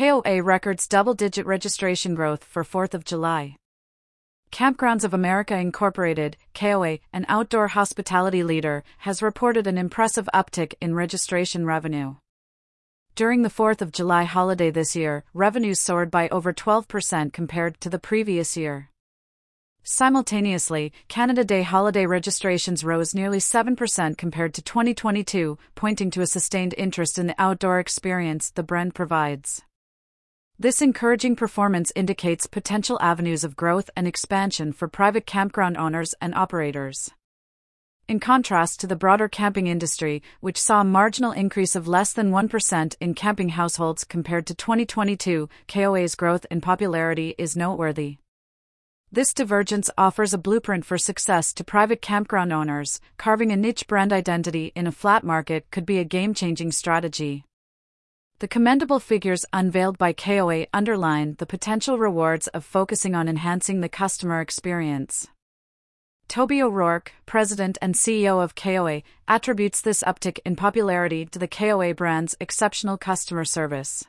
KOA records double digit registration growth for 4th of July. Kampgrounds of America Incorporated, KOA, an outdoor hospitality leader, has reported an impressive uptick in registration revenue. During the 4th of July holiday this year, revenues soared by over 12% compared to the previous year. Simultaneously, Canada Day holiday registrations rose nearly 7% compared to 2022, pointing to a sustained interest in the outdoor experience the brand provides. This encouraging performance indicates potential avenues of growth and expansion for private campground owners and operators. In contrast to the broader camping industry, which saw a marginal increase of less than 1% in camping households compared to 2022, KOA's growth in popularity is noteworthy. This divergence offers a blueprint for success to private campground owners, carving a niche brand identity in a flat market could be a game changing strategy. The commendable figures unveiled by KOA underline the potential rewards of focusing on enhancing the customer experience. Toby O'Rourke, president and CEO of KOA, attributes this uptick in popularity to the KOA brand's exceptional customer service.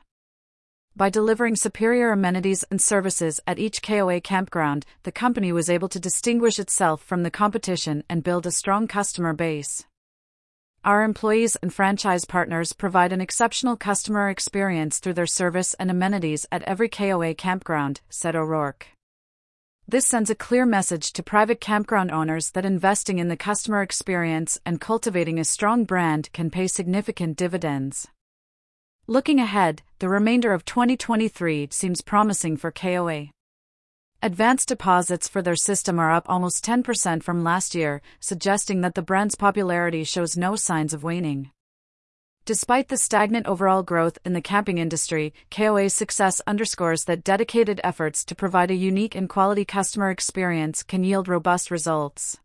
By delivering superior amenities and services at each KOA campground, the company was able to distinguish itself from the competition and build a strong customer base. Our employees and franchise partners provide an exceptional customer experience through their service and amenities at every KOA campground, said O'Rourke. This sends a clear message to private campground owners that investing in the customer experience and cultivating a strong brand can pay significant dividends. Looking ahead, the remainder of 2023 seems promising for KOA. Advanced deposits for their system are up almost 10% from last year, suggesting that the brand's popularity shows no signs of waning. Despite the stagnant overall growth in the camping industry, KOA's success underscores that dedicated efforts to provide a unique and quality customer experience can yield robust results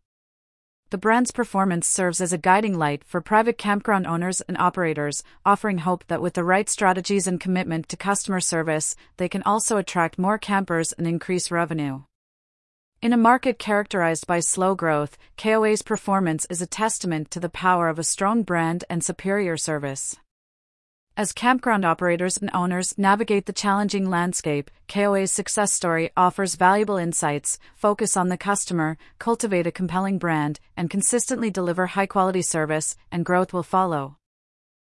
the brand's performance serves as a guiding light for private campground owners and operators, offering hope that with the right strategies and commitment to customer service, they can also attract more campers and increase revenue. In a market characterized by slow growth, KOA's performance is a testament to the power of a strong brand and superior service. As campground operators and owners navigate the challenging landscape, KOA's success story offers valuable insights, focus on the customer, cultivate a compelling brand, and consistently deliver high quality service, and growth will follow.